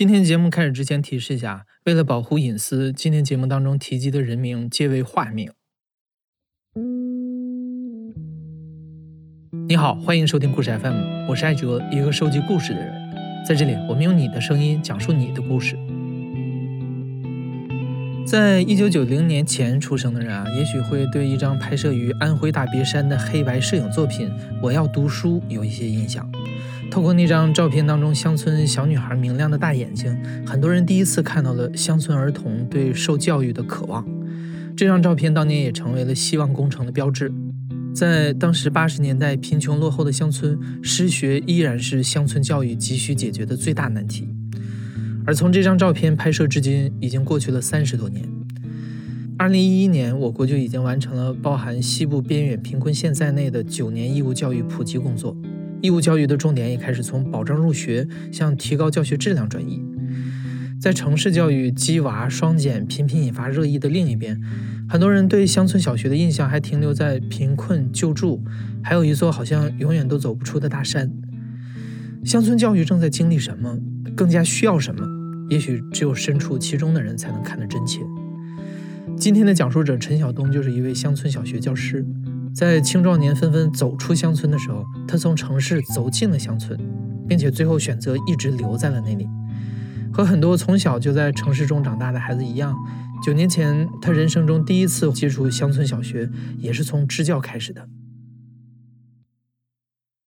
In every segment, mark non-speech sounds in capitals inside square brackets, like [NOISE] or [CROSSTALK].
今天节目开始之前提示一下，为了保护隐私，今天节目当中提及的人名皆为化名。你好，欢迎收听故事 FM，我是艾哲，一个收集故事的人。在这里，我们用你的声音讲述你的故事。在一九九零年前出生的人啊，也许会对一张拍摄于安徽大别山的黑白摄影作品《我要读书》有一些印象。透过那张照片当中乡村小女孩明亮的大眼睛，很多人第一次看到了乡村儿童对受教育的渴望。这张照片当年也成为了希望工程的标志。在当时八十年代贫穷落后的乡村，失学依然是乡村教育急需解决的最大难题。而从这张照片拍摄至今，已经过去了三十多年。二零一一年，我国就已经完成了包含西部边远贫困县在内的九年义务教育普及工作。义务教育的重点也开始从保障入学向提高教学质量转移。在城市教育鸡娃双减频频引发热议的另一边，很多人对乡村小学的印象还停留在贫困救助，还有一座好像永远都走不出的大山。乡村教育正在经历什么？更加需要什么？也许只有身处其中的人才能看得真切。今天的讲述者陈晓东就是一位乡村小学教师，在青壮年纷纷走出乡村的时候，他从城市走进了乡村，并且最后选择一直留在了那里。和很多从小就在城市中长大的孩子一样，九年前他人生中第一次接触乡村小学，也是从支教开始的。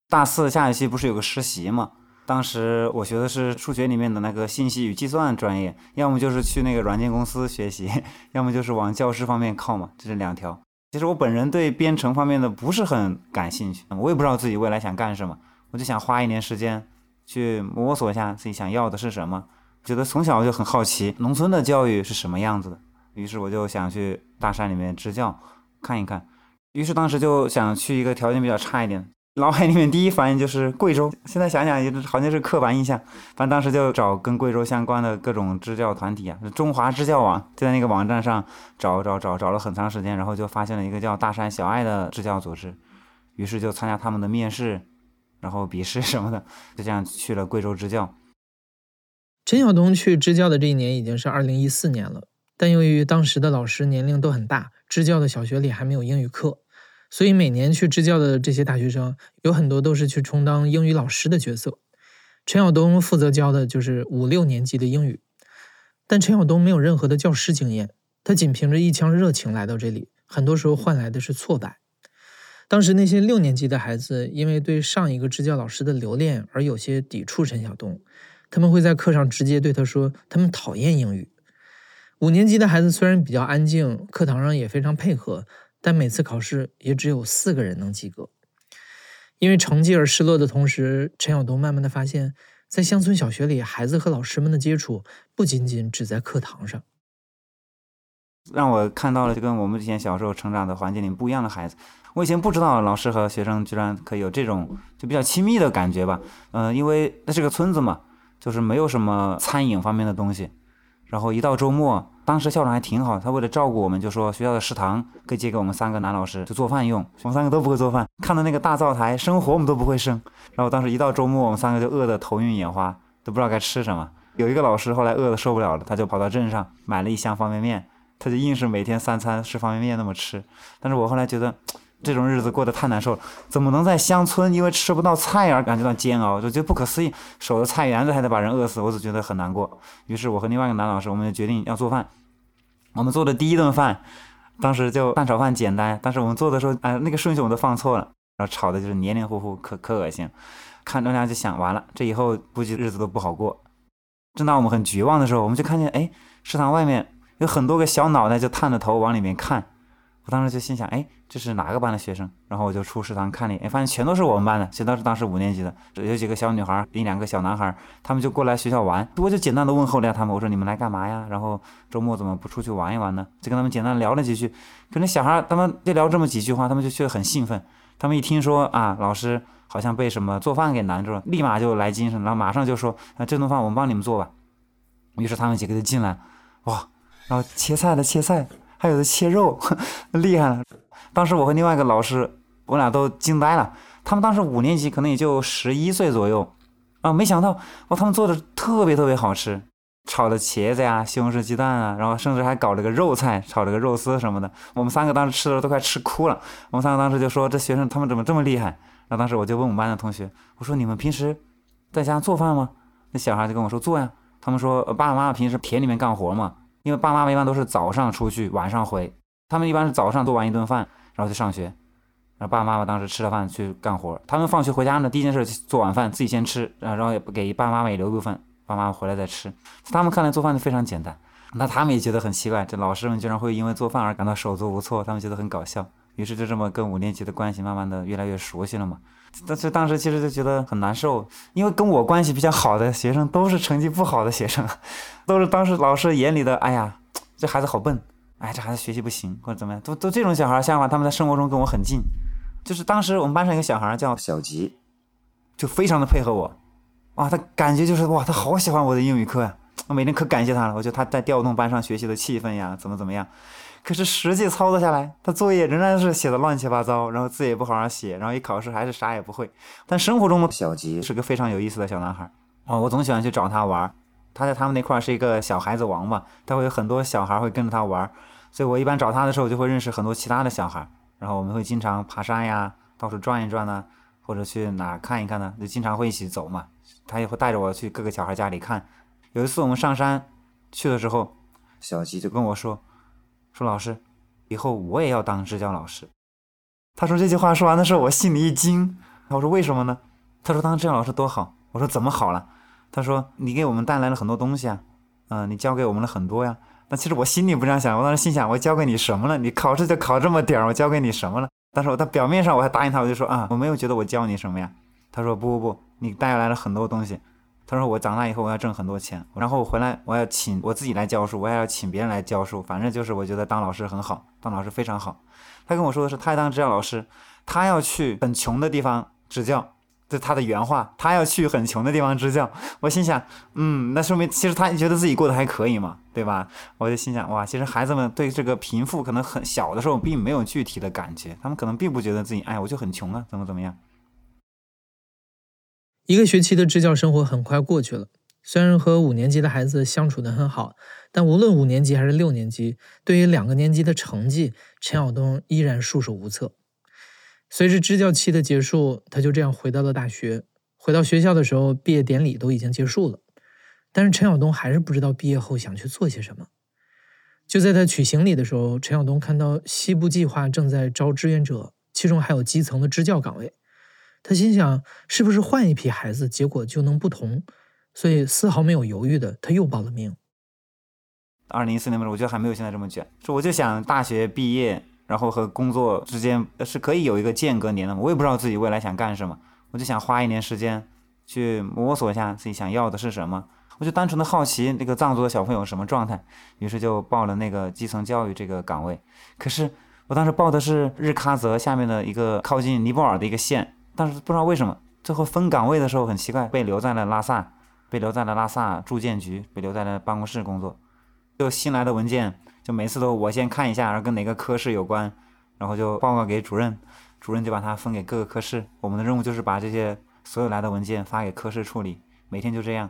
大四下学期不是有个实习吗？当时我学的是数学里面的那个信息与计算专业，要么就是去那个软件公司学习，[LAUGHS] 要么就是往教师方面靠嘛，这是两条。其实我本人对编程方面的不是很感兴趣，我也不知道自己未来想干什么，我就想花一年时间去摸索一下自己想要的是什么。觉得从小就很好奇农村的教育是什么样子的，于是我就想去大山里面支教看一看。于是当时就想去一个条件比较差一点。脑海里面第一反应就是贵州，现在想想也好像是刻板印象。反正当时就找跟贵州相关的各种支教团体啊，中华支教网，就在那个网站上找找找找了很长时间，然后就发现了一个叫大山小爱的支教组织，于是就参加他们的面试，然后笔试什么的，就这样去了贵州支教。陈晓东去支教的这一年已经是二零一四年了，但由于当时的老师年龄都很大，支教的小学里还没有英语课。所以每年去支教的这些大学生，有很多都是去充当英语老师的角色。陈晓东负责教的就是五六年级的英语，但陈晓东没有任何的教师经验，他仅凭着一腔热情来到这里，很多时候换来的是挫败。当时那些六年级的孩子，因为对上一个支教老师的留恋而有些抵触陈晓东，他们会在课上直接对他说，他们讨厌英语。五年级的孩子虽然比较安静，课堂上也非常配合。但每次考试也只有四个人能及格，因为成绩而失落的同时，陈晓东慢慢的发现，在乡村小学里，孩子和老师们的接触不仅仅只在课堂上，让我看到了就跟我们之前小时候成长的环境里不一样的孩子。我以前不知道老师和学生居然可以有这种就比较亲密的感觉吧？嗯，因为那是个村子嘛，就是没有什么餐饮方面的东西。然后一到周末，当时校长还挺好，他为了照顾我们，就说学校的食堂可以借给我们三个男老师就做饭用。我们三个都不会做饭，看到那个大灶台生火我们都不会生。然后当时一到周末，我们三个就饿得头晕眼花，都不知道该吃什么。有一个老师后来饿得受不了了，他就跑到镇上买了一箱方便面，他就硬是每天三餐吃方便面那么吃。但是我后来觉得。这种日子过得太难受了，怎么能在乡村因为吃不到菜而感觉到煎熬？就觉得不可思议，守着菜园子还得把人饿死，我只觉得很难过。于是我和另外一个男老师，我们就决定要做饭。我们做的第一顿饭，当时就蛋炒饭简单，但是我们做的时候，哎，那个顺序我都放错了，然后炒的就是黏黏糊糊，可可恶心。看着那就想，完了，这以后估计日子都不好过。正当我们很绝望的时候，我们就看见，哎，食堂外面有很多个小脑袋就探着头往里面看。我当时就心想，哎，这是哪个班的学生？然后我就出食堂看了，哎，发现全都是我们班的，全都是当时五年级的，有几个小女孩，一两个小男孩，他们就过来学校玩。我就简单的问候了一下他们，我说你们来干嘛呀？然后周末怎么不出去玩一玩呢？就跟他们简单聊了几句。可能小孩他们就聊这么几句话，他们就觉得很兴奋。他们一听说啊，老师好像被什么做饭给难住了，立马就来精神，然后马上就说，啊，这顿饭我们帮你们做吧。于是他们几个就进来，哇，然后切菜的切菜。还有的切肉，[LAUGHS] 厉害了。当时我和另外一个老师，我俩都惊呆了。他们当时五年级，可能也就十一岁左右。啊，没想到哇，他们做的特别特别好吃，炒的茄子呀、西红柿鸡蛋啊，然后甚至还搞了个肉菜，炒了个肉丝什么的。我们三个当时吃的都快吃哭了。我们三个当时就说：“这学生他们怎么这么厉害？”然后当时我就问我们班的同学：“我说你们平时在家做饭吗？”那小孩就跟我说：“做呀。”他们说：“爸爸妈妈平时田里面干活嘛，因为爸妈一般都是早上出去，晚上回。他们一般是早上做完一顿饭，然后去上学。”然后爸爸妈妈当时吃了饭去干活，他们放学回家呢，第一件事做晚饭，自己先吃，然后也不给爸爸妈妈也留一部分，爸妈妈回来再吃。他们看来做饭就非常简单，那他们也觉得很奇怪，这老师们居然会因为做饭而感到手足无措，他们觉得很搞笑。于是就这么跟五年级的关系慢慢的越来越熟悉了嘛。但是当时其实就觉得很难受，因为跟我关系比较好的学生都是成绩不好的学生，都是当时老师眼里的，哎呀，[TSK] 这孩子好笨，哎，这孩子学习不行或者怎么样，都都这种小孩儿，相反他们在生活中跟我很近。就是当时我们班上一个小孩叫小吉，就非常的配合我，哇，他感觉就是哇，他好喜欢我的英语课呀，我每天可感谢他了，我觉得他在调动班上学习的气氛呀，怎么怎么样。可是实际操作下来，他作业仍然是写的乱七八糟，然后字也不好好写，然后一考试还是啥也不会。但生活中的小吉是个非常有意思的小男孩，哦，我总喜欢去找他玩。他在他们那块是一个小孩子王嘛，他会有很多小孩会跟着他玩，所以我一般找他的时候就会认识很多其他的小孩。然后我们会经常爬山呀，到处转一转呢，或者去哪看一看呢，就经常会一起走嘛。他也会带着我去各个小孩家里看。有一次我们上山去的时候，小吉就跟我说：“说老师，以后我也要当支教老师。”他说这句话说完的时候，我心里一惊。我说为什么呢？他说当支教老师多好。我说怎么好了？他说你给我们带来了很多东西啊，嗯，你教给我们了很多呀。那其实我心里不这样想，我当时心想，我教给你什么了？你考试就考这么点儿，我教给你什么了？但是我他表面上我还答应他，我就说啊，我没有觉得我教你什么呀。他说不不不，你带来了很多东西。他说我长大以后我要挣很多钱，然后我回来我要请我自己来教书，我也要请别人来教书，反正就是我觉得当老师很好，当老师非常好。他跟我说的是，他当支教老师，他要去很穷的地方支教。是他的原话，他要去很穷的地方支教。我心想，嗯，那说明其实他觉得自己过得还可以嘛，对吧？我就心想，哇，其实孩子们对这个贫富可能很小的时候并没有具体的感觉，他们可能并不觉得自己，哎，我就很穷啊，怎么怎么样。一个学期的支教生活很快过去了，虽然和五年级的孩子相处的很好，但无论五年级还是六年级，对于两个年级的成绩，陈晓东依然束手无策。随着支教期的结束，他就这样回到了大学。回到学校的时候，毕业典礼都已经结束了，但是陈晓东还是不知道毕业后想去做些什么。就在他取行李的时候，陈晓东看到西部计划正在招志愿者，其中还有基层的支教岗位。他心想，是不是换一批孩子，结果就能不同？所以丝毫没有犹豫的，他又报了名。二零一四年的时候，我觉得还没有现在这么卷，说我就想大学毕业。然后和工作之间是可以有一个间隔年的？我也不知道自己未来想干什么，我就想花一年时间去摸索一下自己想要的是什么。我就单纯的好奇那个藏族的小朋友什么状态，于是就报了那个基层教育这个岗位。可是我当时报的是日喀则下面的一个靠近尼泊尔的一个县，但是不知道为什么最后分岗位的时候很奇怪，被留在了拉萨，被留在了拉萨住建局，被留在了办公室工作。就新来的文件。就每次都我先看一下，然后跟哪个科室有关，然后就报告给主任，主任就把它分给各个科室。我们的任务就是把这些所有来的文件发给科室处理，每天就这样。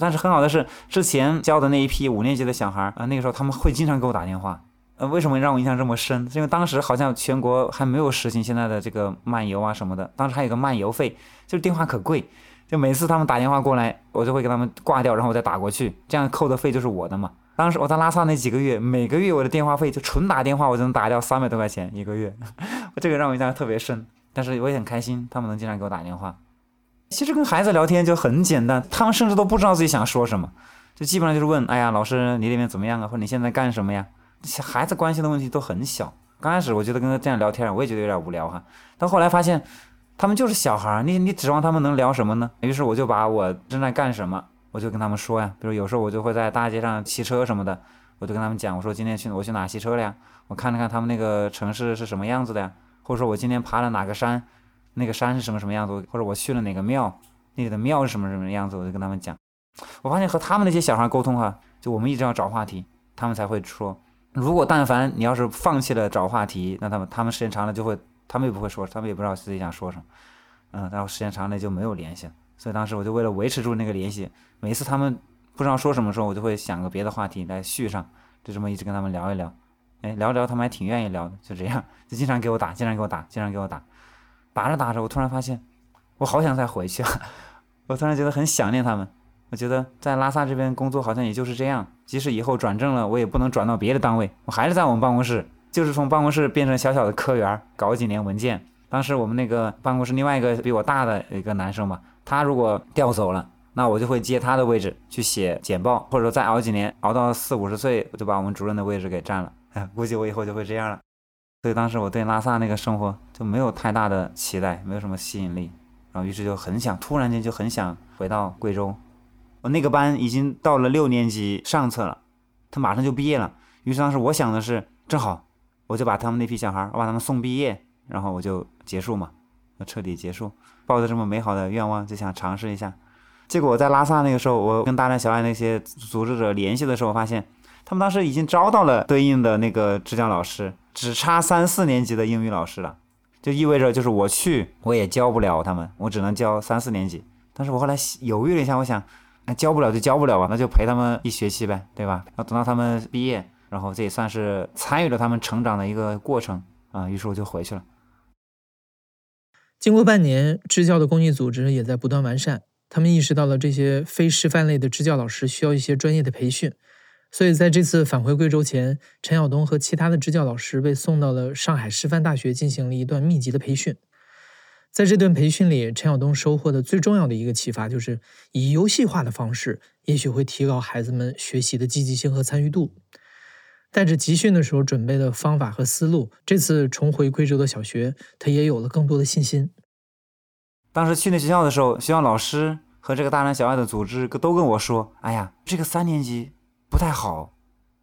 但是很好的是，之前教的那一批五年级的小孩儿啊，那个时候他们会经常给我打电话。呃，为什么让我印象这么深？因为当时好像全国还没有实行现在的这个漫游啊什么的，当时还有个漫游费，就是电话可贵，就每次他们打电话过来，我就会给他们挂掉，然后我再打过去，这样扣的费就是我的嘛。当时我在拉萨那几个月，每个月我的电话费就纯打电话，我就能打掉三百多块钱一个月，[LAUGHS] 这个让我印象特别深。但是我也很开心，他们能经常给我打电话。其实跟孩子聊天就很简单，他们甚至都不知道自己想说什么，就基本上就是问：哎呀，老师你那边怎么样啊？或者你现在干什么呀？孩子关心的问题都很小。刚开始我觉得跟他这样聊天，我也觉得有点无聊哈。但后来发现，他们就是小孩，你你指望他们能聊什么呢？于是我就把我正在干什么。我就跟他们说呀，比如有时候我就会在大街上骑车什么的，我就跟他们讲，我说今天去我去哪骑车了呀？我看了看他们那个城市是什么样子的呀？或者说我今天爬了哪个山，那个山是什么什么样子？或者我去了哪个庙，那里的庙是什么什么样子？我就跟他们讲。我发现和他们那些小孩沟通哈，就我们一直要找话题，他们才会说。如果但凡你要是放弃了找话题，那他们他们时间长了就会，他们也不会说，他们也不知道自己想说什么。嗯，然后时间长了就没有联系了。所以当时我就为了维持住那个联系，每次他们不知道说什么时候，我就会想个别的话题来续上，就这么一直跟他们聊一聊。哎，聊聊他们还挺愿意聊的，就这样，[LAUGHS] 就经常给我打，经常给我打，经常给我打。打着打着，我突然发现，我好想再回去啊！[LAUGHS] 我突然觉得很想念他们。我觉得在拉萨这边工作好像也就是这样，即使以后转正了，我也不能转到别的单位，我还是在我们办公室，就是从办公室变成小小的科员，搞几年文件。当时我们那个办公室另外一个比我大的一个男生嘛，他如果调走了，那我就会接他的位置去写简报，或者说再熬几年，熬到四五十岁，我就把我们主任的位置给占了。[LAUGHS] 估计我以后就会这样了。所以当时我对拉萨那个生活就没有太大的期待，没有什么吸引力，然后于是就很想，突然间就很想回到贵州。我那个班已经到了六年级上册了，他马上就毕业了。于是当时我想的是，正好我就把他们那批小孩，我把他们送毕业，然后我就结束嘛，彻底结束。抱着这么美好的愿望，就想尝试一下。结果我在拉萨那个时候，我跟大山小爱那些组织者联系的时候，发现他们当时已经招到了对应的那个支教老师，只差三四年级的英语老师了，就意味着就是我去我也教不了他们，我只能教三四年级。但是我后来犹豫了一下，我想。那教不了就教不了吧，那就陪他们一学期呗，对吧？然后等到他们毕业，然后这也算是参与了他们成长的一个过程啊。于是我就回去了。经过半年，支教的公益组织也在不断完善。他们意识到了这些非师范类的支教老师需要一些专业的培训，所以在这次返回贵州前，陈晓东和其他的支教老师被送到了上海师范大学进行了一段密集的培训。在这段培训里，陈晓东收获的最重要的一个启发就是，以游戏化的方式，也许会提高孩子们学习的积极性和参与度。带着集训的时候准备的方法和思路，这次重回贵州的小学，他也有了更多的信心。当时去那学校的时候，学校老师和这个大山小爱的组织都跟我说：“哎呀，这个三年级不太好，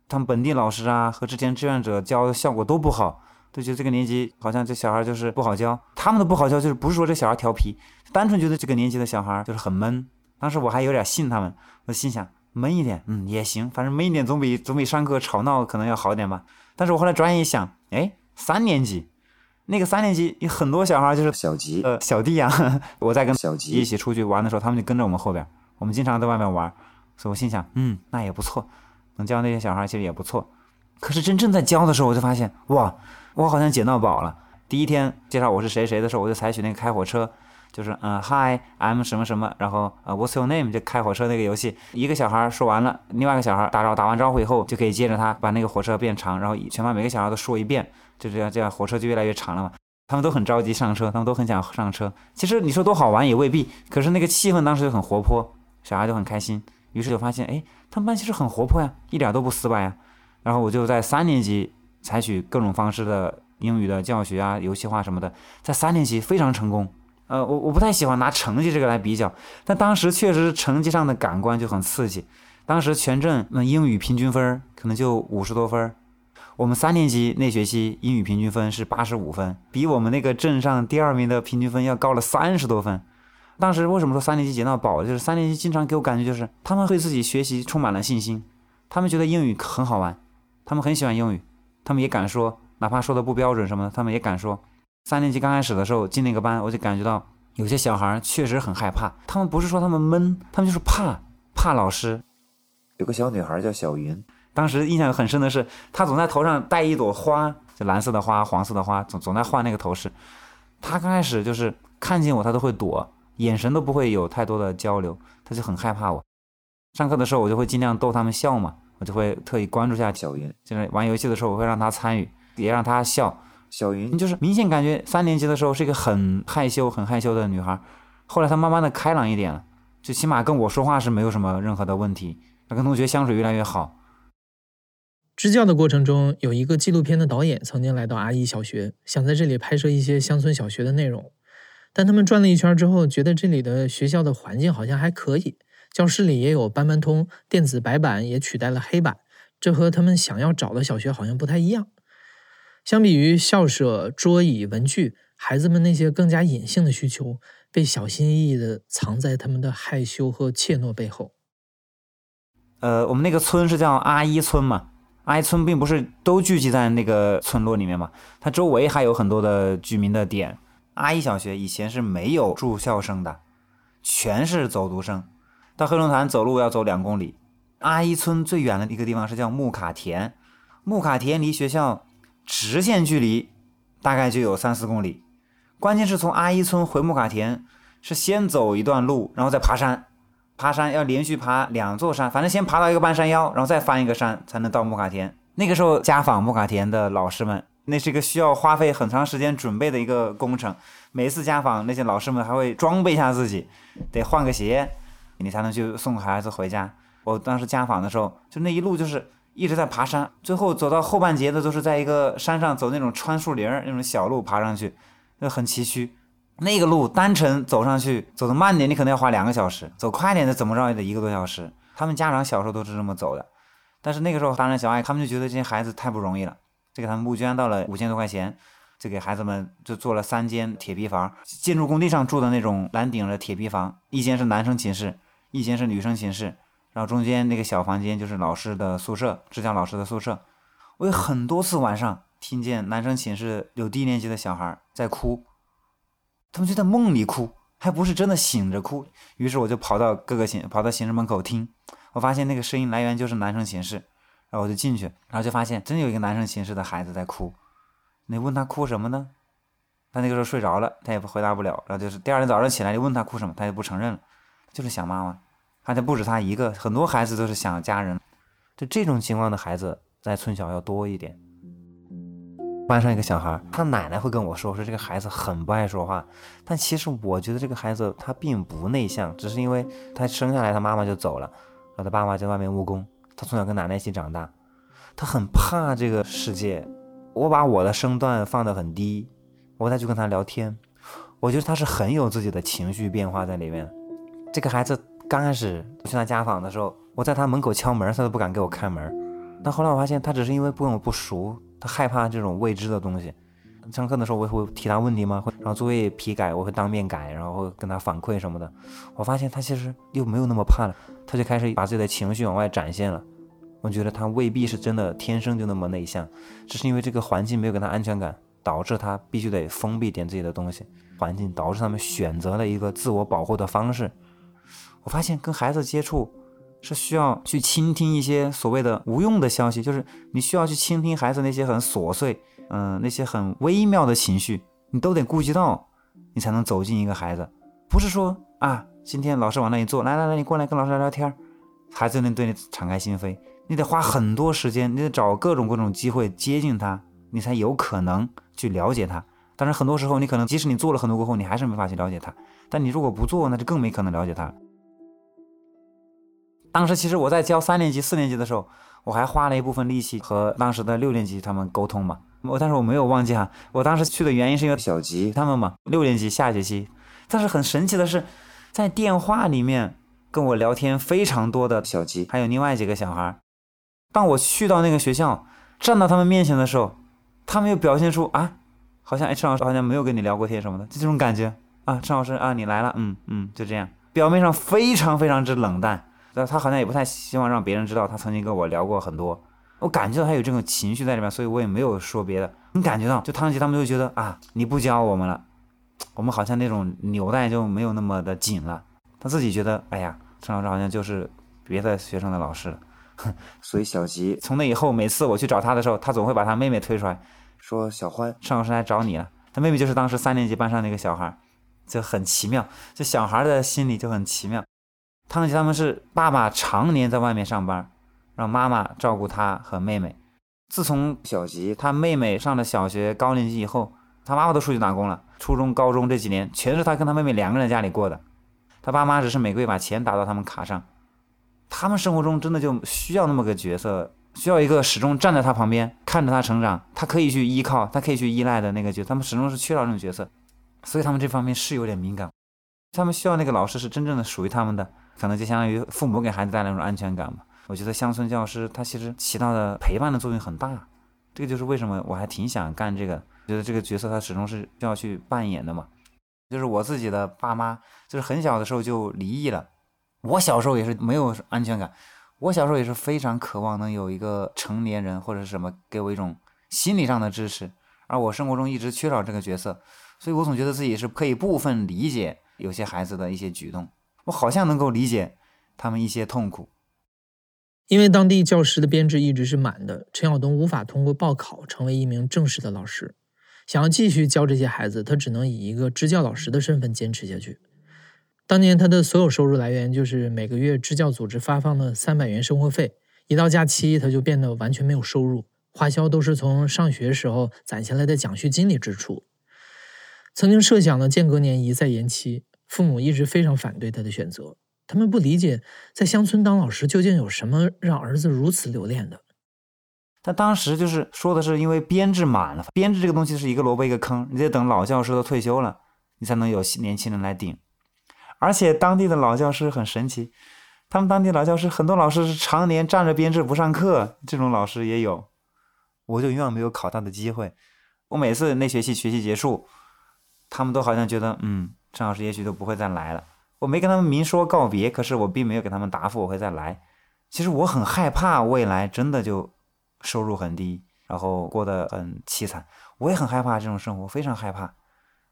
他们本地老师啊和之前志愿者教的效果都不好。”都觉得这个年级好像这小孩就是不好教，他们的不好教就是不是说这小孩调皮，单纯觉得这个年级的小孩就是很闷。当时我还有点信他们，我心想闷一点，嗯也行，反正闷一点总比总比上课吵闹可能要好一点吧。但是我后来转眼一想，哎，三年级，那个三年级有很多小孩就是小吉呃小弟啊，[LAUGHS] 我在跟小吉一起出去玩的时候，他们就跟着我们后边，我们经常在外面玩，所以我心想，嗯，那也不错，能教那些小孩其实也不错。可是真正在教的时候，我就发现哇。我好像捡到宝了。第一天介绍我是谁谁的时候，我就采取那个开火车，就是嗯，Hi，I'm 什么什么，然后呃，What's your name？就开火车那个游戏。一个小孩说完了，另外一个小孩打招打完招呼以后，就可以接着他把那个火车变长，然后全班每个小孩都说一遍，就这样这样火车就越来越长了嘛。他们都很着急上车，他们都很想上车。其实你说多好玩也未必，可是那个气氛当时就很活泼，小孩就很开心。于是就发现，哎，他们班其实很活泼呀，一点都不死板呀。然后我就在三年级。采取各种方式的英语的教学啊，游戏化什么的，在三年级非常成功。呃，我我不太喜欢拿成绩这个来比较，但当时确实成绩上的感官就很刺激。当时全镇那英语平均分可能就五十多分，我们三年级那学期英语平均分是八十五分，比我们那个镇上第二名的平均分要高了三十多分。当时为什么说三年级捡到宝？就是三年级经常给我感觉就是他们对自己学习充满了信心，他们觉得英语很好玩，他们很喜欢英语。他们也敢说，哪怕说的不标准什么的，他们也敢说。三年级刚开始的时候进那个班，我就感觉到有些小孩确实很害怕。他们不是说他们闷，他们就是怕，怕老师。有个小女孩叫小云，当时印象很深的是，她总在头上戴一朵花，就蓝色的花、黄色的花，总总在换那个头饰。她刚开始就是看见我，她都会躲，眼神都不会有太多的交流，她就很害怕我。上课的时候，我就会尽量逗他们笑嘛。我就会特意关注下小云，就是玩游戏的时候，我会让她参与，也让她笑。小云就是明显感觉三年级的时候是一个很害羞、很害羞的女孩，后来她慢慢的开朗一点了，就起码跟我说话是没有什么任何的问题，她跟同学相处越来越好。支教的过程中，有一个纪录片的导演曾经来到阿依小学，想在这里拍摄一些乡村小学的内容，但他们转了一圈之后，觉得这里的学校的环境好像还可以。教室里也有班班通，电子白板也取代了黑板，这和他们想要找的小学好像不太一样。相比于校舍、桌椅、文具，孩子们那些更加隐性的需求，被小心翼翼地藏在他们的害羞和怯懦背后。呃，我们那个村是叫阿依村嘛，阿依村并不是都聚集在那个村落里面嘛，它周围还有很多的居民的点。阿依小学以前是没有住校生的。全是走读生。到黑龙潭走路要走两公里。阿依村最远的一个地方是叫木卡田，木卡田离学校直线距离大概就有三四公里。关键是从阿依村回木卡田是先走一段路，然后再爬山。爬山要连续爬两座山，反正先爬到一个半山腰，然后再翻一个山才能到木卡田。那个时候家访木卡田的老师们，那是一个需要花费很长时间准备的一个工程。每次家访，那些老师们还会装备一下自己，得换个鞋，你才能去送孩子回家。我当时家访的时候，就那一路就是一直在爬山，最后走到后半截的都是在一个山上走那种穿树林儿那种小路爬上去，那很崎岖。那个路单程走上去，走的慢点你可能要花两个小时，走快点的怎么着也得一个多小时。他们家长小时候都是这么走的，但是那个时候大人小爱他们就觉得这些孩子太不容易了，就给他们募捐到了五千多块钱，就给孩子们就做了三间铁皮房，建筑工地上住的那种蓝顶的铁皮房，一间是男生寝室，一间是女生寝室。然后中间那个小房间就是老师的宿舍，支教老师的宿舍。我有很多次晚上听见男生寝室有低年级的小孩在哭，他们就在梦里哭，还不是真的醒着哭。于是我就跑到各个寝，跑到寝室门口听，我发现那个声音来源就是男生寝室，然后我就进去，然后就发现真有一个男生寝室的孩子在哭。你问他哭什么呢？他那个时候睡着了，他也不回答不了。然后就是第二天早上起来，你问他哭什么，他也不承认了，就是想妈妈。而且不止他一个，很多孩子都是想家人。就这种情况的孩子，在村小要多一点。班上一个小孩，他奶奶会跟我说，说这个孩子很不爱说话。但其实我觉得这个孩子他并不内向，只是因为他生下来他妈妈就走了，然后他爸爸在外面务工，他从小跟奶奶一起长大，他很怕这个世界。我把我的声段放得很低，我再去跟他聊天，我觉得他是很有自己的情绪变化在里面。这个孩子。刚开始去他家访的时候，我在他门口敲门，他都不敢给我开门。但后来我发现，他只是因为不跟我不熟，他害怕这种未知的东西。上课的时候，我会提他问题吗？会，然后作业批改，我会当面改，然后跟他反馈什么的。我发现他其实又没有那么怕了，他就开始把自己的情绪往外展现了。我觉得他未必是真的天生就那么内向，只是因为这个环境没有给他安全感，导致他必须得封闭点自己的东西。环境导致他们选择了一个自我保护的方式。我发现跟孩子接触是需要去倾听一些所谓的无用的消息，就是你需要去倾听孩子那些很琐碎，嗯，那些很微妙的情绪，你都得顾及到，你才能走进一个孩子。不是说啊，今天老师往那一坐，来来来，你过来跟老师聊聊天，孩子能对你敞开心扉。你得花很多时间，你得找各种各种机会接近他，你才有可能去了解他。但是很多时候，你可能即使你做了很多过后，你还是没法去了解他。但你如果不做，那就更没可能了解他了。当时其实我在教三年级、四年级的时候，我还花了一部分力气和当时的六年级他们沟通嘛。我但是我没有忘记哈，我当时去的原因是因为小吉他们嘛，六年级下学期。但是很神奇的是，在电话里面跟我聊天非常多的小吉，还有另外几个小孩。当我去到那个学校，站到他们面前的时候，他们又表现出啊，好像哎陈老师好像没有跟你聊过天什么的，就这种感觉啊，陈老师啊你来了，嗯嗯，就这样，表面上非常非常之冷淡。但他好像也不太希望让别人知道他曾经跟我聊过很多，我感觉到他有这种情绪在里面，所以我也没有说别的。你感觉到，就汤吉他们就觉得啊，你不教我们了，我们好像那种纽带就没有那么的紧了。他自己觉得，哎呀，陈老师好像就是别的学生的老师了。[LAUGHS] 所以小吉从那以后，每次我去找他的时候，他总会把他妹妹推出来，说小欢，陈老师来找你了。他妹妹就是当时三年级班上那个小孩，就很奇妙，就小孩的心理就很奇妙。汤吉他们是爸爸常年在外面上班，让妈妈照顾他和妹妹。自从小吉他妹妹上了小学高年级以后，他妈妈都出去打工了。初中、高中这几年全是他跟他妹妹两个人家里过的，他爸妈只是每个月把钱打到他们卡上。他们生活中真的就需要那么个角色，需要一个始终站在他旁边看着他成长，他可以去依靠，他可以去依赖的那个角色。他们始终是缺少这种角色，所以他们这方面是有点敏感。他们需要那个老师是真正的属于他们的。可能就相当于父母给孩子带来那种安全感嘛。我觉得乡村教师他其实起到的陪伴的作用很大，这个就是为什么我还挺想干这个。觉得这个角色他始终是需要去扮演的嘛。就是我自己的爸妈，就是很小的时候就离异了。我小时候也是没有安全感，我小时候也是非常渴望能有一个成年人或者是什么给我一种心理上的支持，而我生活中一直缺少这个角色，所以我总觉得自己是可以部分理解。有些孩子的一些举动，我好像能够理解他们一些痛苦。因为当地教师的编制一直是满的，陈晓东无法通过报考成为一名正式的老师。想要继续教这些孩子，他只能以一个支教老师的身份坚持下去。当年他的所有收入来源就是每个月支教组织发放的三百元生活费，一到假期他就变得完全没有收入，花销都是从上学时候攒下来的奖学金里支出。曾经设想的间隔年一再延期，父母一直非常反对他的选择，他们不理解在乡村当老师究竟有什么让儿子如此留恋的。他当时就是说的是因为编制满了，编制这个东西是一个萝卜一个坑，你得等老教师都退休了，你才能有年轻人来顶。而且当地的老教师很神奇，他们当地老教师很多老师是常年占着编制不上课，这种老师也有。我就永远没有考他的机会。我每次那学期学习结束，他们都好像觉得，嗯，陈老师也许都不会再来了。我没跟他们明说告别，可是我并没有给他们答复我会再来。其实我很害怕未来真的就。收入很低，然后过得很凄惨，我也很害怕这种生活，非常害怕。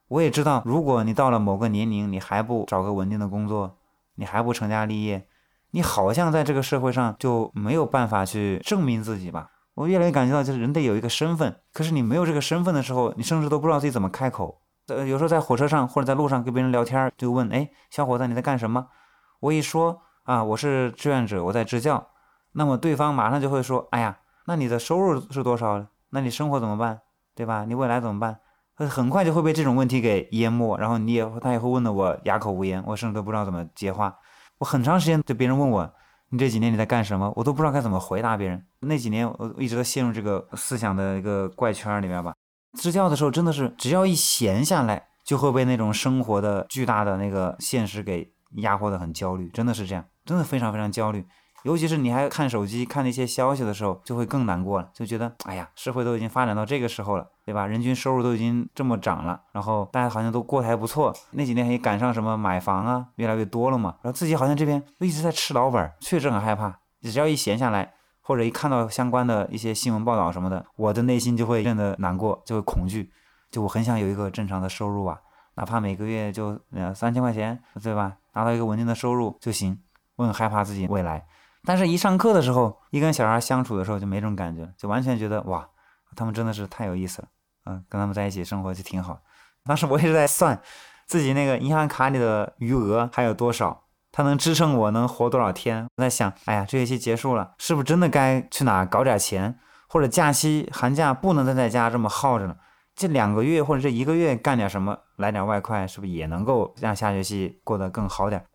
我也知道，如果你到了某个年龄，你还不找个稳定的工作，你还不成家立业，你好像在这个社会上就没有办法去证明自己吧。我越来越感觉到，就是人得有一个身份，可是你没有这个身份的时候，你甚至都不知道自己怎么开口。呃，有时候在火车上或者在路上跟别人聊天，就问：“哎，小伙子，你在干什么？”我一说啊，我是志愿者，我在支教，那么对方马上就会说：“哎呀。”那你的收入是多少？那你生活怎么办？对吧？你未来怎么办？很快就会被这种问题给淹没，然后你也他也会问的我哑口无言，我甚至都不知道怎么接话。我很长时间就别人问我，你这几年你在干什么？我都不知道该怎么回答别人。那几年我一直都陷入这个思想的一个怪圈里面吧。支教的时候真的是，只要一闲下来，就会被那种生活的巨大的那个现实给压迫的很焦虑，真的是这样，真的非常非常焦虑。尤其是你还看手机看那些消息的时候，就会更难过了，就觉得哎呀，社会都已经发展到这个时候了，对吧？人均收入都已经这么涨了，然后大家好像都过得还不错。那几年还赶上什么买房啊，越来越多了嘛。然后自己好像这边都一直在吃老本，确实很害怕。只要一闲下来，或者一看到相关的一些新闻报道什么的，我的内心就会变得难过，就会恐惧。就我很想有一个正常的收入啊，哪怕每个月就两三千块钱，对吧？拿到一个稳定的收入就行。我很害怕自己未来。但是，一上课的时候，一跟小孩相处的时候，就没这种感觉，就完全觉得哇，他们真的是太有意思了，嗯，跟他们在一起生活就挺好。当时我一直在算自己那个银行卡里的余额还有多少，它能支撑我能活多少天。我在想，哎呀，这学期结束了，是不是真的该去哪搞点钱？或者假期寒假不能再在家这么耗着了，这两个月或者这一个月干点什么，来点外快，是不是也能够让下学期过得更好点？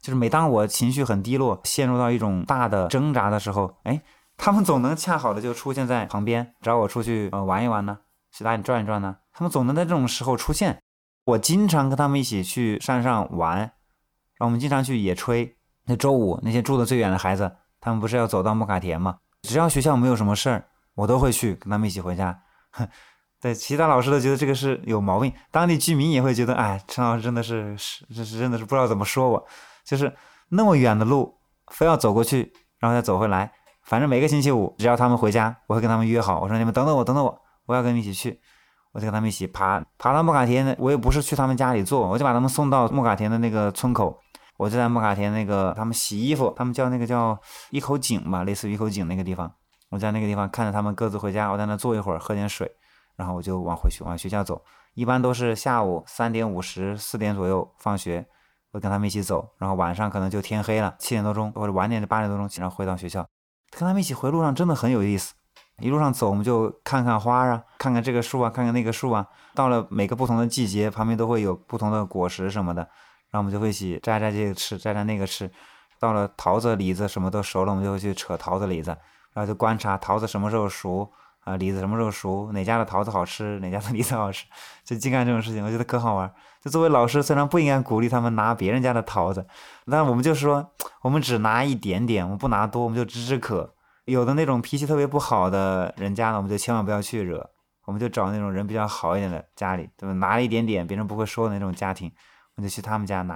就是每当我情绪很低落，陷入到一种大的挣扎的时候，哎，他们总能恰好的就出现在旁边，找我出去呃玩一玩呢，去哪里转一转呢？他们总能在这种时候出现。我经常跟他们一起去山上玩，后我们经常去野炊。那周五那些住的最远的孩子，他们不是要走到木卡田吗？只要学校没有什么事儿，我都会去跟他们一起回家。[LAUGHS] 对，其他老师都觉得这个是有毛病，当地居民也会觉得，哎，陈老师真的是是这是真的是不知道怎么说我。就是那么远的路，非要走过去，然后再走回来。反正每个星期五，只要他们回家，我会跟他们约好。我说你们等等我，等等我，我要跟你们一起去。我就跟他们一起爬，爬到木卡田。我也不是去他们家里坐，我就把他们送到木卡田的那个村口。我就在木卡田那个他们洗衣服，他们叫那个叫一口井吧，类似于一口井那个地方。我在那个地方看着他们各自回家，我在那坐一会儿，喝点水，然后我就往回去往学校走。一般都是下午三点五十、四点左右放学。我跟他们一起走，然后晚上可能就天黑了，七点多钟或者晚点的八点多钟，然后回到学校。跟他们一起回路上真的很有意思，一路上走我们就看看花啊，看看这个树啊，看看那个树啊。到了每个不同的季节，旁边都会有不同的果实什么的，然后我们就会一起摘摘这个吃，摘摘那个吃。到了桃子、李子什么都熟了，我们就会去扯桃子、李子，然后就观察桃子什么时候熟啊，李子什么时候熟，哪家的桃子好吃，哪家的 [LAUGHS] 李子好吃，就净干这种事情，我觉得可好玩。就作为老师，虽然不应该鼓励他们拿别人家的桃子，但我们就说，我们只拿一点点，我们不拿多，我们就止止渴。有的那种脾气特别不好的人家呢，我们就千万不要去惹，我们就找那种人比较好一点的家里，对吧？拿一点点，别人不会说的那种家庭，就去他们家拿。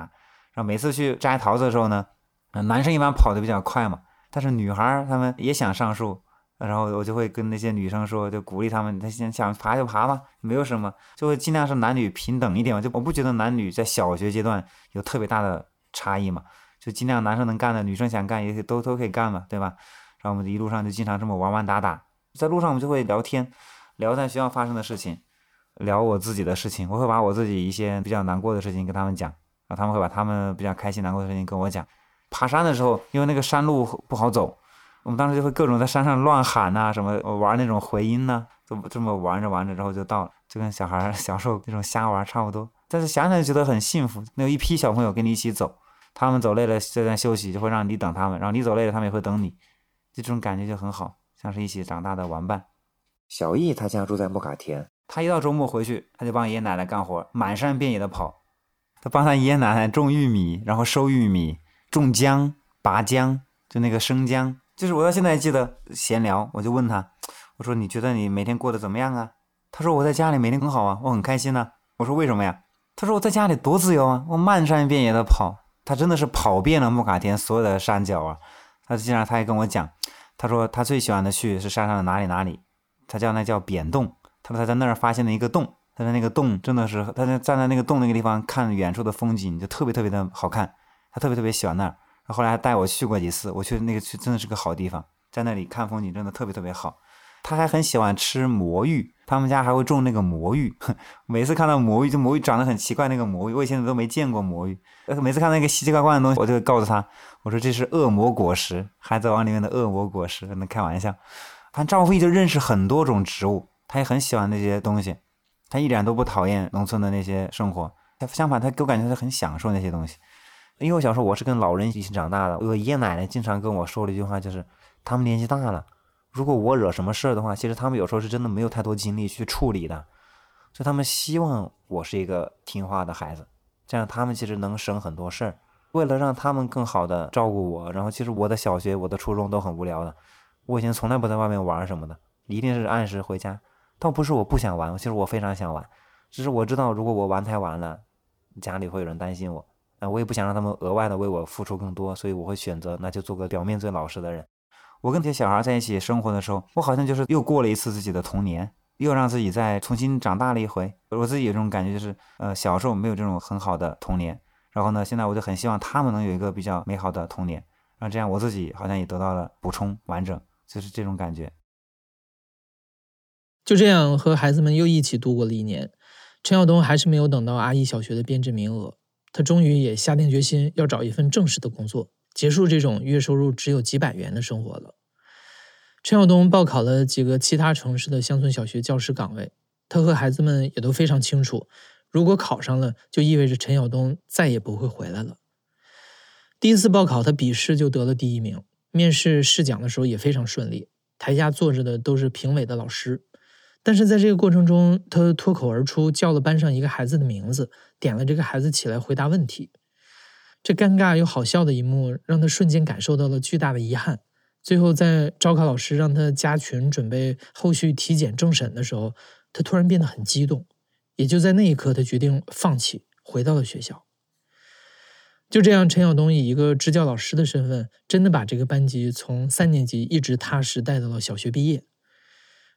然后每次去摘桃子的时候呢，男生一般跑得比较快嘛，但是女孩她们也想上树，然后我就会跟那些女生说，就鼓励他们，他先想爬就爬吧，没有什么，就会尽量是男女平等一点嘛。就我不觉得男女在小学阶段有特别大的差异嘛，就尽量男生能干的，女生想干也都都可以干嘛，对吧？然后我们一路上就经常这么玩玩打打，在路上我们就会聊天，聊在学校发生的事情，聊我自己的事情，我会把我自己一些比较难过的事情跟他们讲，然后他们会把他们比较开心难过的事情跟我讲。爬山的时候，因为那个山路不好走。我们当时就会各种在山上乱喊呐，什么玩那种回音呐，就这么玩着玩着，然后就到了，就跟小孩小时候那种瞎玩差不多。但是想想就觉得很幸福，那有一批小朋友跟你一起走，他们走累了就在休息，就会让你等他们，然后你走累了，他们也会等你，就这种感觉就很好，像是一起长大的玩伴。小易他家住在莫卡田，他一到周末回去，他就帮爷爷奶奶干活，满山遍野的跑，他帮他爷爷奶奶种玉米，然后收玉米，种姜、拔姜，就那个生姜。就是我到现在还记得闲聊，我就问他，我说你觉得你每天过得怎么样啊？他说我在家里每天很好啊，我很开心呐。我说为什么呀？他说我在家里多自由啊，我漫山遍野的跑。他真的是跑遍了莫卡田所有的山脚啊。他经常他还跟我讲，他说他最喜欢的去是山上的哪里哪里，他叫那叫扁洞。他说他在那儿发现了一个洞，他在那个洞真的是他在站在那个洞那个地方看远处的风景就特别特别的好看，他特别特别喜欢那儿。后来还带我去过几次，我去那个去真的是个好地方，在那里看风景真的特别特别好。他还很喜欢吃魔芋，他们家还会种那个魔芋。[LAUGHS] 每次看到魔芋，就魔芋长得很奇怪，那个魔芋我以前都没见过魔芋。每次看到那个奇奇怪怪的东西，我就告诉他，我说这是恶魔果实，海贼王里面的恶魔果实，能开玩笑。反正赵飞就认识很多种植物，他也很喜欢那些东西，他一点都不讨厌农村的那些生活，他相反，他给我感觉他很享受那些东西。因为我小时候我是跟老人一起长大的，我爷爷奶奶经常跟我说了一句话，就是他们年纪大了，如果我惹什么事儿的话，其实他们有时候是真的没有太多精力去处理的，所以他们希望我是一个听话的孩子，这样他们其实能省很多事儿。为了让他们更好的照顾我，然后其实我的小学、我的初中都很无聊的，我以前从来不在外面玩什么的，一定是按时回家。倒不是我不想玩，其实我非常想玩，只是我知道如果我玩太晚了，家里会有人担心我。我也不想让他们额外的为我付出更多，所以我会选择那就做个表面最老实的人。我跟这些小孩在一起生活的时候，我好像就是又过了一次自己的童年，又让自己再重新长大了一回。我自己有这种感觉，就是呃小时候没有这种很好的童年，然后呢，现在我就很希望他们能有一个比较美好的童年，然后这样我自己好像也得到了补充完整，就是这种感觉。就这样和孩子们又一起度过了一年，陈晓东还是没有等到阿姨小学的编制名额。他终于也下定决心要找一份正式的工作，结束这种月收入只有几百元的生活了。陈晓东报考了几个其他城市的乡村小学教师岗位，他和孩子们也都非常清楚，如果考上了，就意味着陈晓东再也不会回来了。第一次报考，他笔试就得了第一名，面试试讲的时候也非常顺利，台下坐着的都是评委的老师。但是在这个过程中，他脱口而出叫了班上一个孩子的名字，点了这个孩子起来回答问题。这尴尬又好笑的一幕，让他瞬间感受到了巨大的遗憾。最后，在招考老师让他加群准备后续体检政审的时候，他突然变得很激动。也就在那一刻，他决定放弃，回到了学校。就这样，陈晓东以一个支教老师的身份，真的把这个班级从三年级一直踏实带到了小学毕业。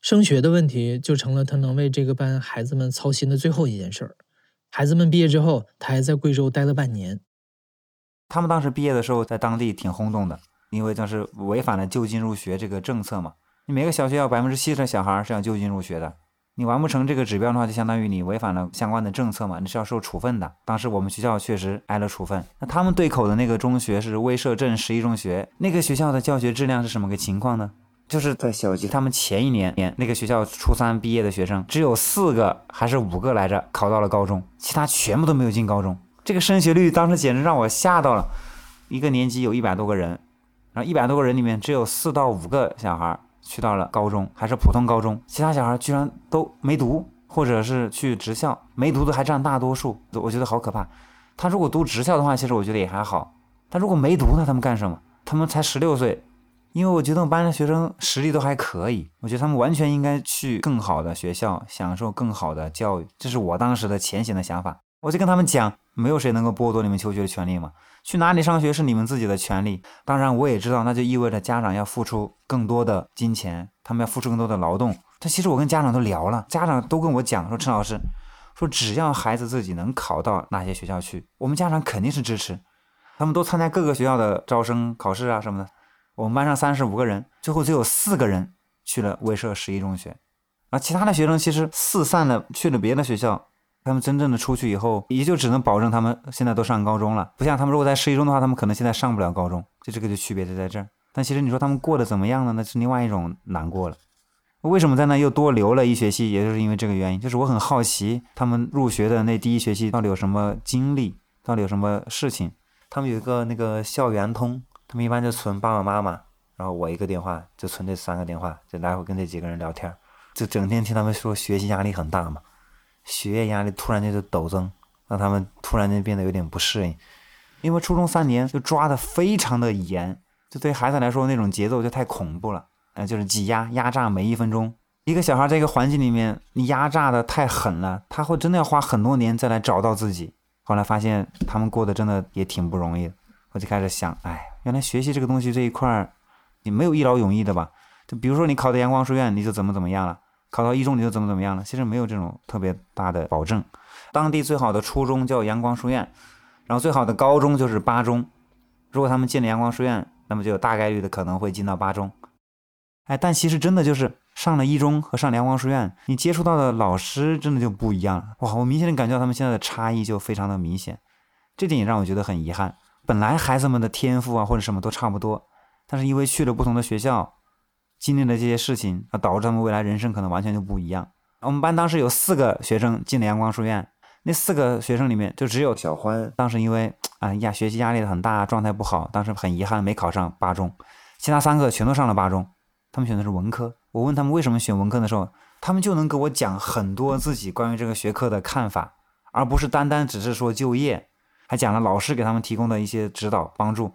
升学的问题就成了他能为这个班孩子们操心的最后一件事儿。孩子们毕业之后，他还在贵州待了半年。他们当时毕业的时候，在当地挺轰动的，因为当时违反了就近入学这个政策嘛。你每个小学要百分之七十的小孩是要就近入学的，你完不成这个指标的话，就相当于你违反了相关的政策嘛，你是要受处分的。当时我们学校确实挨了处分。那他们对口的那个中学是威慑镇十一中学，那个学校的教学质量是什么个情况呢？就是在小级，他们前一年年那个学校初三毕业的学生只有四个还是五个来着，考到了高中，其他全部都没有进高中。这个升学率当时简直让我吓到了。一个年级有一百多个人，然后一百多个人里面只有四到五个小孩去到了高中，还是普通高中，其他小孩居然都没读，或者是去职校，没读的还占大多数。我觉得好可怕。他如果读职校的话，其实我觉得也还好。他如果没读，那他们干什么？他们才十六岁。因为我觉得我们班的学生实力都还可以，我觉得他们完全应该去更好的学校，享受更好的教育，这是我当时的浅显的想法。我就跟他们讲，没有谁能够剥夺你们求学的权利嘛。去哪里上学是你们自己的权利。当然，我也知道，那就意味着家长要付出更多的金钱，他们要付出更多的劳动。但其实我跟家长都聊了，家长都跟我讲说，陈老师说，只要孩子自己能考到哪些学校去，我们家长肯定是支持。他们都参加各个学校的招生考试啊什么的。我们班上三十五个人，最后只有四个人去了威社十一中学，啊，其他的学生其实四散了去了别的学校。他们真正的出去以后，也就只能保证他们现在都上高中了。不像他们如果在十一中的话，他们可能现在上不了高中。就这个就区别就在这儿。但其实你说他们过得怎么样呢？那是另外一种难过了。为什么在那又多留了一学期？也就是因为这个原因。就是我很好奇，他们入学的那第一学期到底有什么经历，到底有什么事情。他们有一个那个校园通，他们一般就存爸爸妈妈，然后我一个电话就存这三个电话，就来回跟这几个人聊天，就整天听他们说学习压力很大嘛。学业压力突然间就陡增，让他们突然间变得有点不适应，因为初中三年就抓的非常的严，就对孩子来说那种节奏就太恐怖了，呃，就是挤压压榨每一分钟。一个小孩在一个环境里面，你压榨的太狠了，他会真的要花很多年再来找到自己。后来发现他们过得真的也挺不容易，我就开始想，哎，原来学习这个东西这一块儿，你没有一劳永逸的吧？就比如说你考的阳光书院，你就怎么怎么样了。考到一中你就怎么怎么样了？其实没有这种特别大的保证。当地最好的初中叫阳光书院，然后最好的高中就是八中。如果他们进了阳光书院，那么就有大概率的可能会进到八中。哎，但其实真的就是上了一中和上阳光书院，你接触到的老师真的就不一样了。哇，我明显的感觉到他们现在的差异就非常的明显，这点也让我觉得很遗憾。本来孩子们的天赋啊或者什么都差不多，但是因为去了不同的学校。经历了这些事情，啊，导致他们未来人生可能完全就不一样。我们班当时有四个学生进了阳光书院，那四个学生里面就只有小欢，当时因为啊呀学习压力很大，状态不好，当时很遗憾没考上八中。其他三个全都上了八中，他们选的是文科。我问他们为什么选文科的时候，他们就能给我讲很多自己关于这个学科的看法，而不是单单只是说就业，还讲了老师给他们提供的一些指导帮助。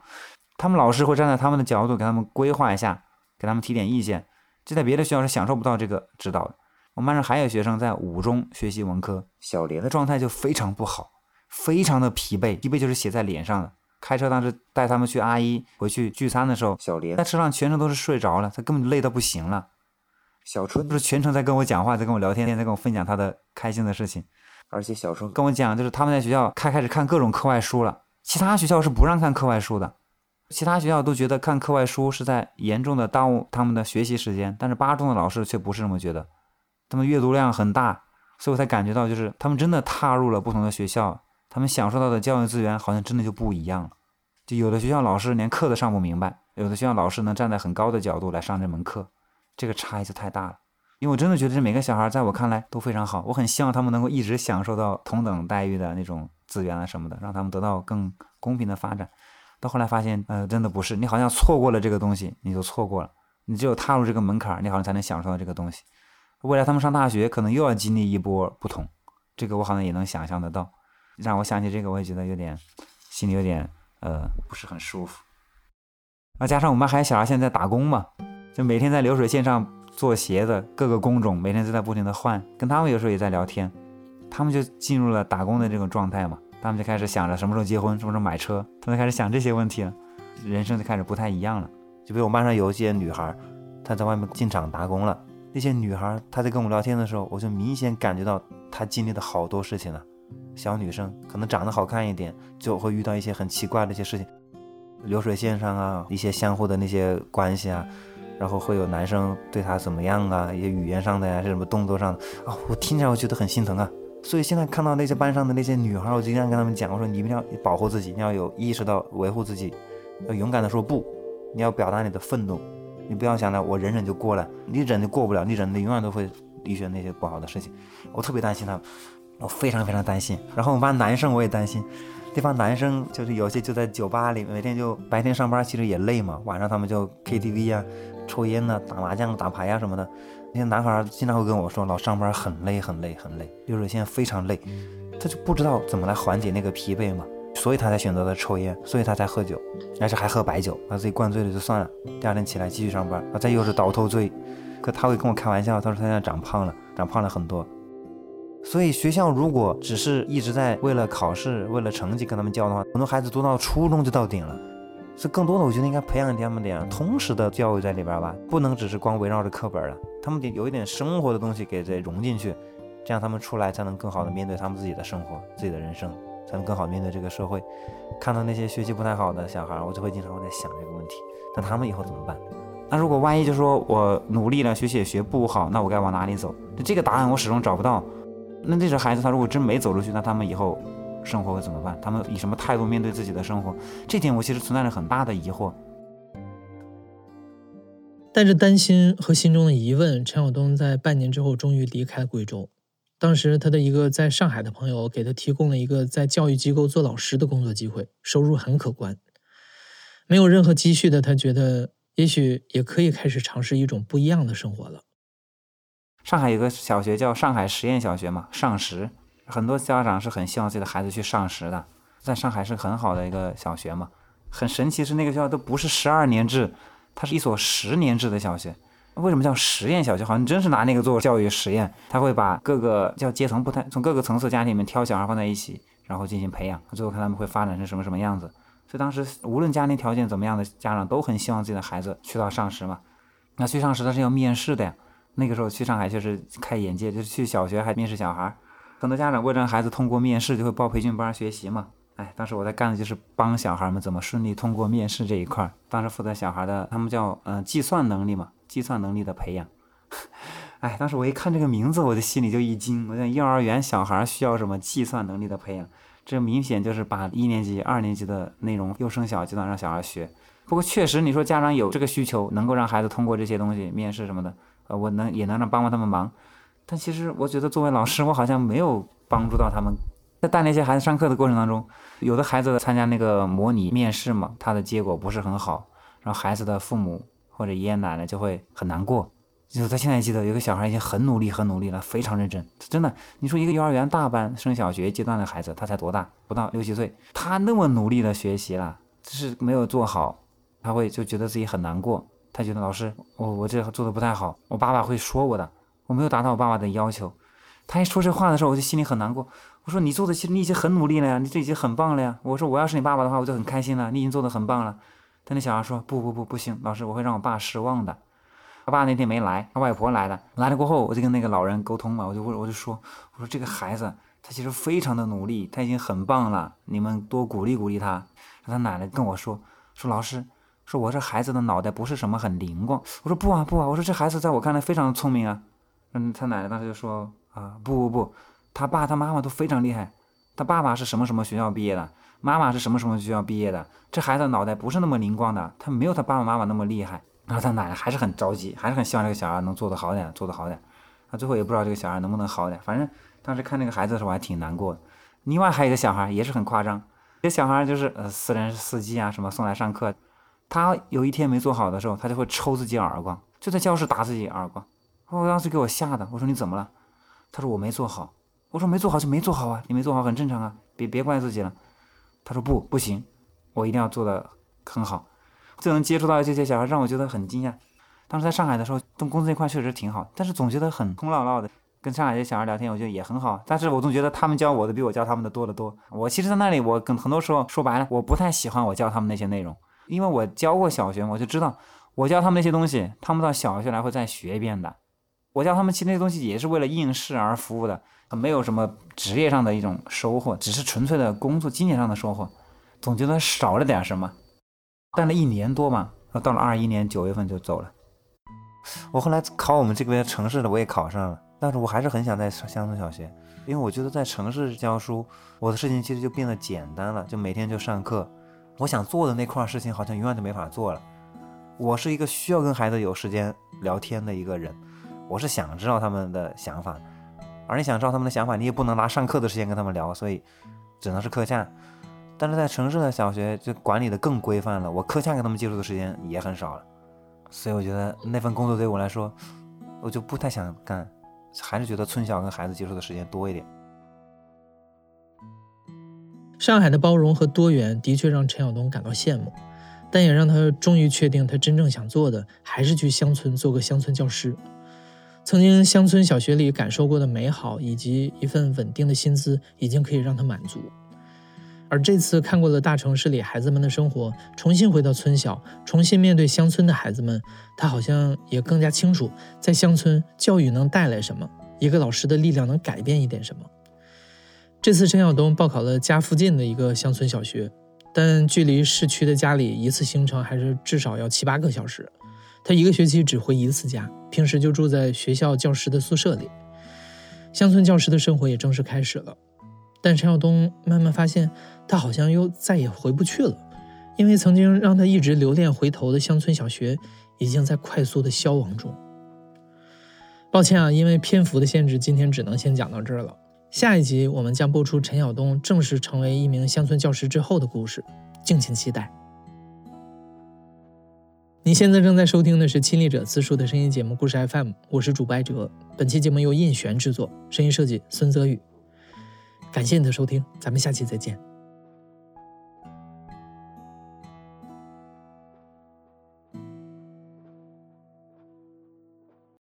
他们老师会站在他们的角度给他们规划一下。给他们提点意见，这在别的学校是享受不到这个指导的。我们班上还有学生在五中学习文科，小莲的状态就非常不好，非常的疲惫，疲惫就是写在脸上的。开车当时带他们去阿姨回去聚餐的时候，小莲在车上全程都是睡着了，他根本累到不行了。小春不是全程在跟我讲话，在跟我聊天，在跟我分享他的开心的事情。而且小时候跟我讲，就是他们在学校开开始看各种课外书了，其他学校是不让看课外书的。其他学校都觉得看课外书是在严重的耽误他们的学习时间，但是八中的老师却不是这么觉得，他们阅读量很大，所以我才感觉到，就是他们真的踏入了不同的学校，他们享受到的教育资源好像真的就不一样了。就有的学校老师连课都上不明白，有的学校老师能站在很高的角度来上这门课，这个差异就太大了。因为我真的觉得这每个小孩在我看来都非常好，我很希望他们能够一直享受到同等待遇的那种资源啊什么的，让他们得到更公平的发展。到后来发现，呃，真的不是，你好像错过了这个东西，你就错过了。你只有踏入这个门槛，你好像才能享受到这个东西。未来他们上大学，可能又要经历一波不同，这个我好像也能想象得到。让我想起这个，我也觉得有点，心里有点，呃，不是很舒服。那，加上我们还小孩现在打工嘛，就每天在流水线上做鞋子，各个工种每天都在不停的换，跟他们有时候也在聊天，他们就进入了打工的这种状态嘛。他们就开始想着什么时候结婚，什么时候买车，他们开始想这些问题了，人生就开始不太一样了。就比如我班上有一些女孩，她在外面进厂打工了。那些女孩，她在跟我聊天的时候，我就明显感觉到她经历的好多事情了。小女生可能长得好看一点，就会遇到一些很奇怪的一些事情，流水线上啊，一些相互的那些关系啊，然后会有男生对她怎么样啊，一些语言上的呀，是什么动作上的啊，我听起来我觉得很心疼啊。所以现在看到那些班上的那些女孩，我经常跟他们讲，我说你们要保护自己，你要有意识到维护自己，要勇敢的说不，你要表达你的愤怒，你不要想着我忍忍就过了，你忍就过不了，你忍的永远都会遇见那些不好的事情。我特别担心他们，我非常非常担心。然后我们班男生我也担心，这帮男生就是有些就在酒吧里，每天就白天上班其实也累嘛，晚上他们就 KTV 啊，抽烟呐，打麻将、打牌呀什么的。那些男孩经常会跟我说，老上班很累很累很累，流水线非常累，他就不知道怎么来缓解那个疲惫嘛，所以他才选择了抽烟，所以他才喝酒，而且还喝白酒，把自己灌醉了就算了，第二天起来继续上班，啊，再又是倒头醉，可他会跟我开玩笑，他说他现在长胖了，长胖了很多，所以学校如果只是一直在为了考试、为了成绩跟他们教的话，很多孩子读到初中就到顶了。是更多的，我觉得应该培养他们点通识的教育在里边吧，不能只是光围绕着课本了，他们得有一点生活的东西给这融进去，这样他们出来才能更好的面对他们自己的生活、自己的人生，才能更好面对这个社会。看到那些学习不太好的小孩，我就会经常会在想这个问题，那他们以后怎么办？那如果万一就说我努力了，学习也学不好，那我该往哪里走？这个答案我始终找不到。那这些孩子他如果真没走出去，那他们以后？生活会怎么办？他们以什么态度面对自己的生活？这点我其实存在着很大的疑惑。带着担心和心中的疑问，陈晓东在半年之后终于离开贵州。当时他的一个在上海的朋友给他提供了一个在教育机构做老师的工作机会，收入很可观。没有任何积蓄的他，觉得也许也可以开始尝试一种不一样的生活了。上海有个小学叫上海实验小学嘛，上实。很多家长是很希望自己的孩子去上实的，在上海是很好的一个小学嘛。很神奇是那个学校都不是十二年制，它是一所十年制的小学。为什么叫实验小学？好像真是拿那个做教育实验。他会把各个叫阶层不太，从各个层次家庭里面挑小孩放在一起，然后进行培养，最后看他们会发展成什么什么样子。所以当时无论家庭条件怎么样的家长都很希望自己的孩子去到上实嘛。那去上实他是要面试的呀。那个时候去上海确实开眼界，就是去小学还面试小孩。很多家长为了让孩子通过面试，就会报培训班学习嘛。哎，当时我在干的就是帮小孩们怎么顺利通过面试这一块儿。当时负责小孩的，他们叫嗯计算能力嘛，计算能力的培养。[LAUGHS] 哎，当时我一看这个名字，我的心里就一惊。我想幼儿园小孩需要什么计算能力的培养？这明显就是把一年级、二年级的内容又升小阶段让小孩学。不过确实，你说家长有这个需求，能够让孩子通过这些东西面试什么的，呃，我能也能让帮帮他们忙。但其实我觉得，作为老师，我好像没有帮助到他们。在带那些孩子上课的过程当中，有的孩子参加那个模拟面试嘛，他的结果不是很好，然后孩子的父母或者爷爷奶奶就会很难过。就他现在记得，有个小孩已经很努力、很努力了，非常认真。真的，你说一个幼儿园大班升小学阶段的孩子，他才多大？不到六七岁，他那么努力的学习了，只是没有做好，他会就觉得自己很难过。他觉得老师，我我这做的不太好，我爸爸会说我的。我没有达到我爸爸的要求，他一说这话的时候，我就心里很难过。我说你做的其实你已经很努力了呀，你这已经很棒了呀。我说我要是你爸爸的话，我就很开心了，你已经做的很棒了。但那小孩说不不不不行，老师我会让我爸失望的。他爸那天没来，他外婆来了。来了过后，我就跟那个老人沟通嘛，我就问我就说我说这个孩子他其实非常的努力，他已经很棒了，你们多鼓励鼓励他。他奶奶跟我说说老师说我这孩子的脑袋不是什么很灵光。我说不啊不啊，我说这孩子在我看来非常聪明啊。嗯，他奶奶当时就说啊，不不不，他爸他妈妈都非常厉害，他爸爸是什么什么学校毕业的，妈妈是什么什么学校毕业的，这孩子脑袋不是那么灵光的，他没有他爸爸妈妈那么厉害。然后他奶奶还是很着急，还是很希望这个小孩能做得好点，做得好点。他最后也不知道这个小孩能不能好点，反正当时看那个孩子的时候还挺难过的。另外还有一个小孩也是很夸张，这小孩就是呃私人司机啊什么送来上课，他有一天没做好的时候，他就会抽自己耳光，就在教室打自己耳光。我当时给我吓的，我说你怎么了？他说我没做好。我说没做好就没做好啊，你没做好很正常啊，别别怪自己了。他说不不行，我一定要做的很好。就能接触到这些小孩，让我觉得很惊讶。当时在上海的时候，动工资这块确实挺好，但是总觉得很空落落的。跟上海这些小孩聊天，我觉得也很好，但是我总觉得他们教我的比我教他们的多得多。我其实，在那里，我跟很多时候说白了，我不太喜欢我教他们那些内容，因为我教过小学，我就知道我教他们那些东西，他们到小学来会再学一遍的。我教他们其实那些东西也是为了应试而服务的，没有什么职业上的一种收获，只是纯粹的工作经验上的收获，总觉得少了点什么。干了一年多嘛，到了二一年九月份就走了。我后来考我们这边城市的我也考上了，但是我还是很想在乡村小学，因为我觉得在城市教书，我的事情其实就变得简单了，就每天就上课，我想做的那块事情好像永远都没法做了。我是一个需要跟孩子有时间聊天的一个人。我是想知道他们的想法，而你想知道他们的想法，你也不能拿上课的时间跟他们聊，所以只能是课下。但是在城市的小学就管理的更规范了，我课下跟他们接触的时间也很少了，所以我觉得那份工作对我来说，我就不太想干，还是觉得村小跟孩子接触的时间多一点。上海的包容和多元的确让陈晓东感到羡慕，但也让他终于确定，他真正想做的还是去乡村做个乡村教师。曾经乡村小学里感受过的美好，以及一份稳定的薪资，已经可以让他满足。而这次看过了大城市里孩子们的生活，重新回到村小，重新面对乡村的孩子们，他好像也更加清楚，在乡村教育能带来什么，一个老师的力量能改变一点什么。这次陈晓东报考了家附近的一个乡村小学，但距离市区的家里一次行程还是至少要七八个小时。他一个学期只回一次家，平时就住在学校教师的宿舍里。乡村教师的生活也正式开始了，但陈晓东慢慢发现，他好像又再也回不去了，因为曾经让他一直留恋回头的乡村小学，已经在快速的消亡中。抱歉啊，因为篇幅的限制，今天只能先讲到这儿了。下一集我们将播出陈晓东正式成为一名乡村教师之后的故事，敬请期待。你现在正在收听的是亲历者自述的声音节目《故事 FM》，我是主播艾哲。本期节目由印璇制作，声音设计孙泽宇。感谢你的收听，咱们下期再见。